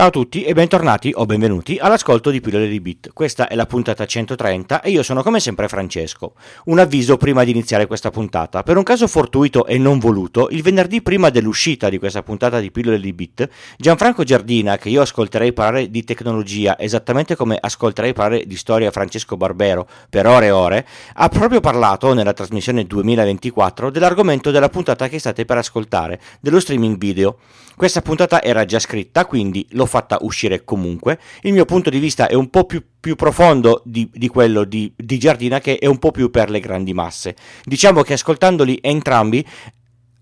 Ciao a tutti e bentornati o benvenuti all'ascolto di Pillole di Bit. Questa è la puntata 130 e io sono come sempre Francesco. Un avviso prima di iniziare questa puntata. Per un caso fortuito e non voluto, il venerdì prima dell'uscita di questa puntata di Pillole di Bit, Gianfranco Giardina, che io ascolterei parlare di tecnologia esattamente come ascolterei parlare di storia Francesco Barbero per ore e ore, ha proprio parlato nella trasmissione 2024 dell'argomento della puntata che state per ascoltare, dello streaming video. Questa puntata era già scritta, quindi l'ho fatta uscire comunque. Il mio punto di vista è un po' più, più profondo di, di quello di, di Giardina, che è un po' più per le grandi masse. Diciamo che ascoltandoli entrambi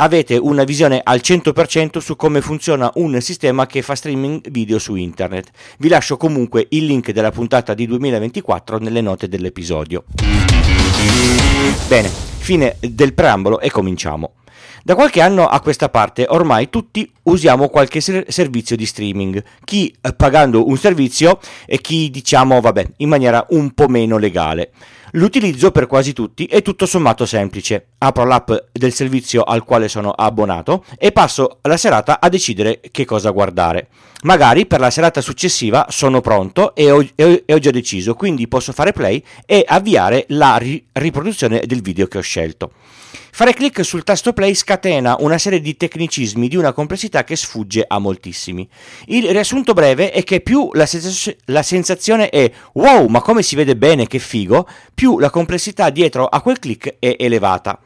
avete una visione al 100% su come funziona un sistema che fa streaming video su internet. Vi lascio comunque il link della puntata di 2024 nelle note dell'episodio. Bene, fine del preambolo e cominciamo. Da qualche anno a questa parte ormai tutti usiamo qualche ser- servizio di streaming, chi eh, pagando un servizio e chi diciamo vabbè in maniera un po' meno legale. L'utilizzo per quasi tutti è tutto sommato semplice. Apro l'app del servizio al quale sono abbonato e passo la serata a decidere che cosa guardare. Magari per la serata successiva sono pronto e ho, e ho già deciso, quindi posso fare play e avviare la ri- riproduzione del video che ho scelto. Fare clic sul tasto play scatena una serie di tecnicismi di una complessità che sfugge a moltissimi. Il riassunto breve è che più la, sens- la sensazione è wow, ma come si vede bene, che figo, più la complessità dietro a quel clic è elevata.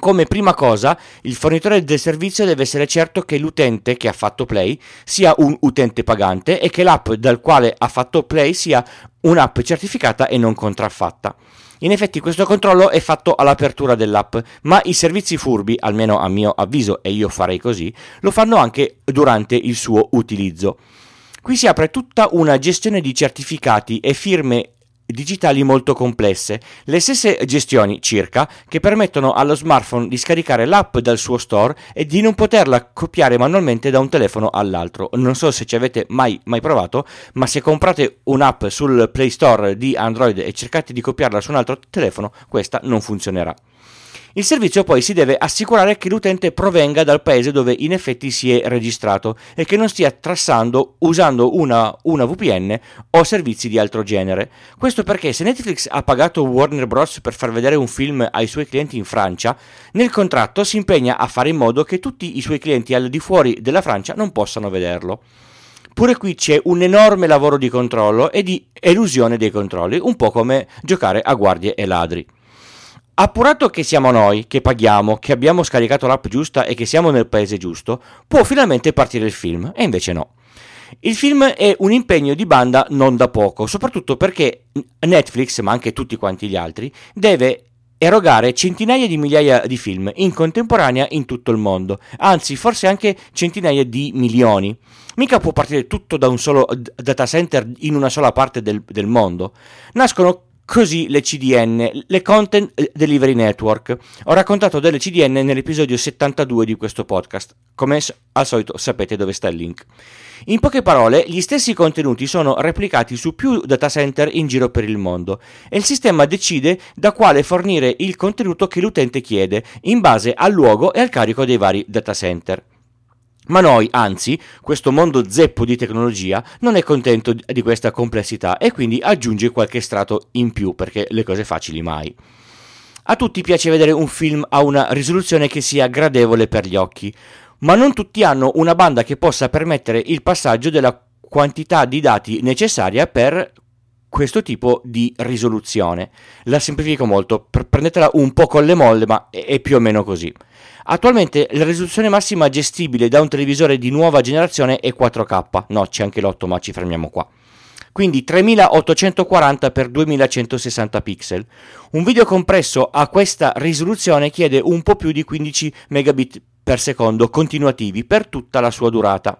Come prima cosa, il fornitore del servizio deve essere certo che l'utente che ha fatto play sia un utente pagante e che l'app dal quale ha fatto play sia un'app certificata e non contraffatta. In effetti questo controllo è fatto all'apertura dell'app, ma i servizi furbi, almeno a mio avviso e io farei così, lo fanno anche durante il suo utilizzo. Qui si apre tutta una gestione di certificati e firme digitali molto complesse, le stesse gestioni circa che permettono allo smartphone di scaricare l'app dal suo store e di non poterla copiare manualmente da un telefono all'altro. Non so se ci avete mai, mai provato, ma se comprate un'app sul Play Store di Android e cercate di copiarla su un altro telefono, questa non funzionerà. Il servizio poi si deve assicurare che l'utente provenga dal paese dove in effetti si è registrato e che non stia trassando usando una, una VPN o servizi di altro genere. Questo perché se Netflix ha pagato Warner Bros. per far vedere un film ai suoi clienti in Francia, nel contratto si impegna a fare in modo che tutti i suoi clienti al di fuori della Francia non possano vederlo. Pure qui c'è un enorme lavoro di controllo e di elusione dei controlli, un po' come giocare a guardie e ladri. Appurato che siamo noi, che paghiamo, che abbiamo scaricato l'app giusta e che siamo nel paese giusto, può finalmente partire il film, e invece no. Il film è un impegno di banda non da poco, soprattutto perché Netflix, ma anche tutti quanti gli altri, deve erogare centinaia di migliaia di film in contemporanea in tutto il mondo, anzi forse anche centinaia di milioni. Mica può partire tutto da un solo data center in una sola parte del, del mondo. Nascono Così le CDN, le Content Delivery Network. Ho raccontato delle CDN nell'episodio 72 di questo podcast. Come al solito sapete dove sta il link. In poche parole, gli stessi contenuti sono replicati su più data center in giro per il mondo e il sistema decide da quale fornire il contenuto che l'utente chiede in base al luogo e al carico dei vari data center. Ma noi, anzi, questo mondo zeppo di tecnologia non è contento di questa complessità e quindi aggiunge qualche strato in più perché le cose facili mai. A tutti piace vedere un film a una risoluzione che sia gradevole per gli occhi, ma non tutti hanno una banda che possa permettere il passaggio della quantità di dati necessaria per questo tipo di risoluzione. La semplifico molto, prendetela un po' con le molle, ma è più o meno così. Attualmente la risoluzione massima gestibile da un televisore di nuova generazione è 4K, no c'è anche l'8 ma ci fermiamo qua. Quindi 3840 x 2160 pixel. Un video compresso a questa risoluzione chiede un po' più di 15 megabit per secondo continuativi per tutta la sua durata.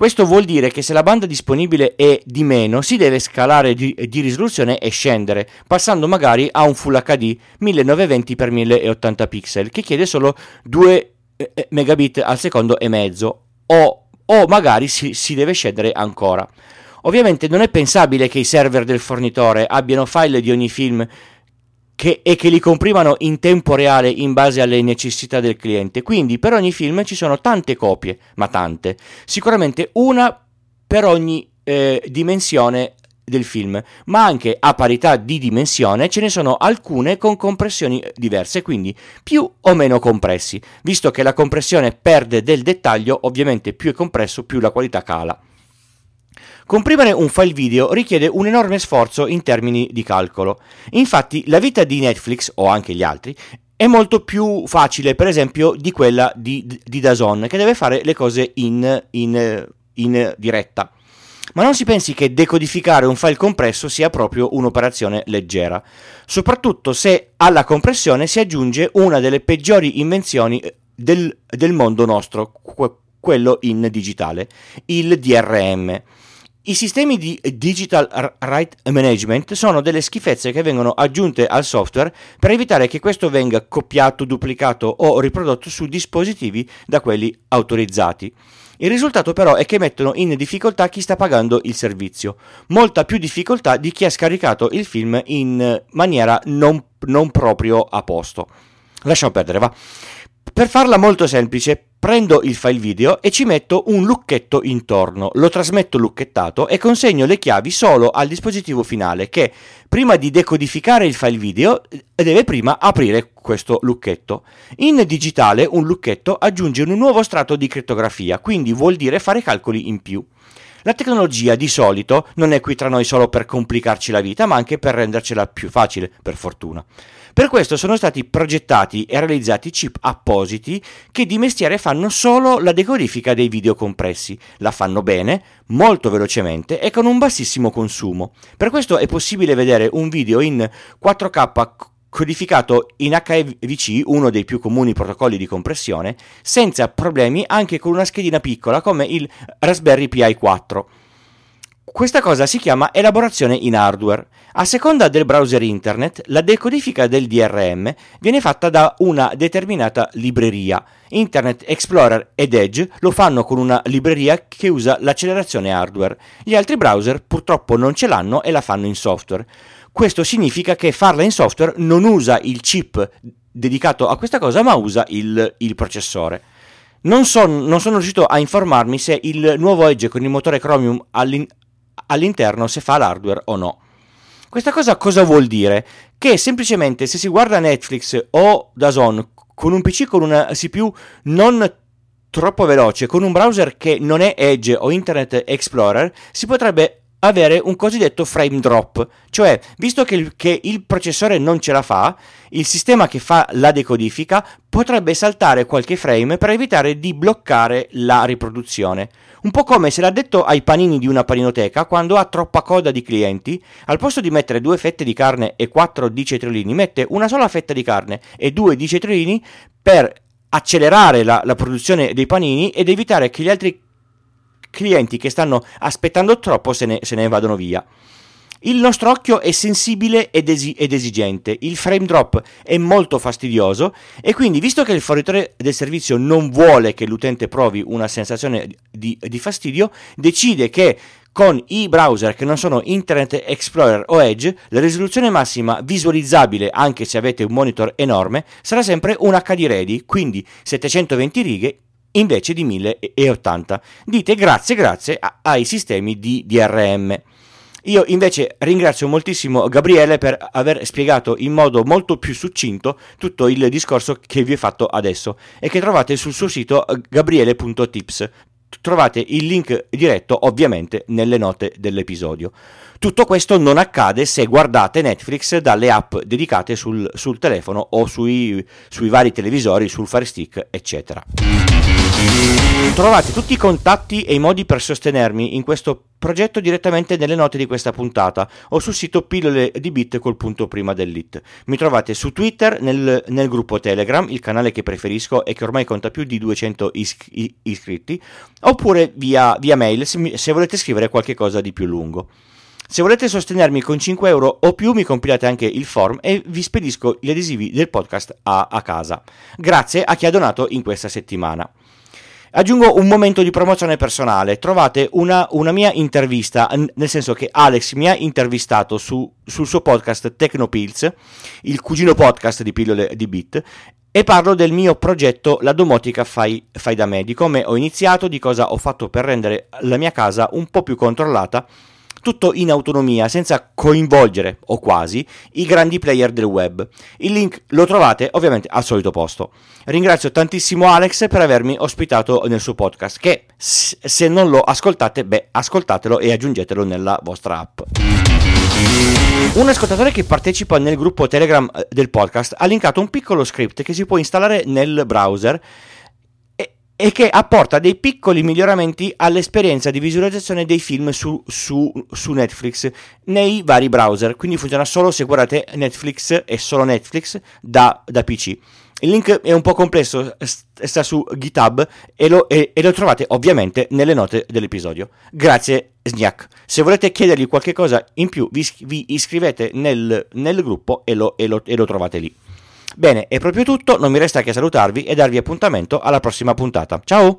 Questo vuol dire che se la banda disponibile è di meno, si deve scalare di, di risoluzione e scendere, passando magari a un Full HD 1920x1080 pixel, che chiede solo 2 eh, eh, megabit al secondo e mezzo, o, o magari si, si deve scendere ancora. Ovviamente non è pensabile che i server del fornitore abbiano file di ogni film che, e che li comprimano in tempo reale in base alle necessità del cliente. Quindi per ogni film ci sono tante copie, ma tante. Sicuramente una per ogni eh, dimensione del film, ma anche a parità di dimensione ce ne sono alcune con compressioni diverse, quindi più o meno compressi, visto che la compressione perde del dettaglio, ovviamente più è compresso più la qualità cala. Comprimere un file video richiede un enorme sforzo in termini di calcolo. Infatti, la vita di Netflix, o anche gli altri, è molto più facile, per esempio, di quella di, di Dazon, che deve fare le cose in, in, in diretta. Ma non si pensi che decodificare un file compresso sia proprio un'operazione leggera, soprattutto se alla compressione si aggiunge una delle peggiori invenzioni del, del mondo nostro, quello in digitale, il DRM. I sistemi di Digital Right Management sono delle schifezze che vengono aggiunte al software per evitare che questo venga copiato, duplicato o riprodotto su dispositivi da quelli autorizzati. Il risultato però è che mettono in difficoltà chi sta pagando il servizio, molta più difficoltà di chi ha scaricato il film in maniera non, non proprio a posto. Lasciamo perdere, va. Per farla molto semplice, prendo il file video e ci metto un lucchetto intorno, lo trasmetto lucchettato e consegno le chiavi solo al dispositivo finale che, prima di decodificare il file video, deve prima aprire questo lucchetto. In digitale un lucchetto aggiunge un nuovo strato di crittografia, quindi vuol dire fare calcoli in più. La tecnologia di solito non è qui tra noi solo per complicarci la vita, ma anche per rendercela più facile, per fortuna. Per questo sono stati progettati e realizzati chip appositi che di mestiere fanno solo la decodifica dei video compressi. La fanno bene, molto velocemente e con un bassissimo consumo. Per questo è possibile vedere un video in 4K codificato in HEVC, uno dei più comuni protocolli di compressione, senza problemi anche con una schedina piccola come il Raspberry Pi 4. Questa cosa si chiama elaborazione in hardware. A seconda del browser internet, la decodifica del DRM viene fatta da una determinata libreria. Internet Explorer ed Edge lo fanno con una libreria che usa l'accelerazione hardware. Gli altri browser purtroppo non ce l'hanno e la fanno in software. Questo significa che farla in software non usa il chip dedicato a questa cosa, ma usa il, il processore. Non, son, non, sono riuscito a informarmi se il nuovo Edge con il motore Chromium all'in, all'interno se fa l'hardware o no. Questa cosa cosa vuol dire? Che semplicemente se si guarda Netflix o Dazon con un PC con una CPU non troppo veloce, con un browser che non è Edge o Internet Explorer, si potrebbe avere un cosiddetto frame drop, cioè visto che il, che il, processore non ce la fa, il sistema che fa la decodifica potrebbe saltare qualche frame per evitare di bloccare la riproduzione. Un po' come se l'ha detto ai panini di una paninoteca quando ha troppa coda di clienti, al posto di mettere due fette di carne e quattro di cetriolini, mette una sola fetta di carne e due di cetriolini per accelerare la, la produzione dei panini ed evitare che gli altri clienti che stanno aspettando troppo se ne, se ne vadano via. Il nostro occhio è sensibile ed, esi- ed, esigente, il frame drop è molto fastidioso e quindi visto che il fornitore del servizio non vuole che l'utente provi una sensazione di, di fastidio, decide che con i browser che non sono Internet Explorer o Edge, la risoluzione massima visualizzabile, anche se avete un monitor enorme, sarà sempre un HD ready, quindi 720 righe invece di 1080. Dite grazie grazie ai sistemi di DRM. Io invece ringrazio moltissimo Gabriele per aver spiegato in modo molto più succinto tutto il discorso che vi ho fatto adesso e che trovate sul suo sito gabriele.tips. Trovate il link diretto ovviamente nelle note dell'episodio. Tutto questo non accade se guardate Netflix dalle app dedicate sul, sul telefono o sui, sui vari televisori, sul Fire Stick, eccetera. Trovate tutti i contatti e i modi per sostenermi in questo progetto direttamente nelle note di questa puntata o sul sito pillole di bit col punto prima dell'it. Mi trovate su Twitter, nel, nel, gruppo Telegram, il canale che preferisco e che ormai conta più di 200 is- iscritti, oppure via, via mail se, se volete scrivere qualche cosa di più lungo. Se volete sostenermi con 5 euro o più mi compilate anche il form e vi spedisco gli adesivi del podcast a, a casa. Grazie a chi ha donato in questa settimana. Aggiungo un momento di promozione personale. Trovate una, una, mia intervista, nel senso che Alex mi ha intervistato su, sul suo podcast Tecnopills, il cugino podcast di pillole di Bit, e parlo del mio progetto La domotica fai, fai da me, di come ho iniziato, di cosa ho fatto per rendere la mia casa un po' più controllata tutto in autonomia, senza coinvolgere, o quasi, i grandi player del web. Il link lo trovate ovviamente al solito posto. Ringrazio tantissimo Alex per avermi ospitato nel suo podcast, che se non lo ascoltate, beh, ascoltatelo e aggiungetelo nella vostra app. Un ascoltatore che partecipa nel gruppo Telegram eh, del podcast ha linkato un piccolo script che si può installare nel browser e che apporta dei piccoli miglioramenti all'esperienza di visualizzazione dei film su, su, su, Netflix nei vari browser. Quindi funziona solo se guardate Netflix e solo Netflix da, da PC. Il link è un po' complesso, sta su GitHub e lo, e, e lo trovate ovviamente nelle note dell'episodio. Grazie Sniak. Se volete chiedergli qualche cosa in più vi, vi iscrivete nel, nel gruppo e lo, e, lo, e lo trovate lì. Bene, è proprio tutto, non mi resta che salutarvi e darvi appuntamento alla prossima puntata. Ciao!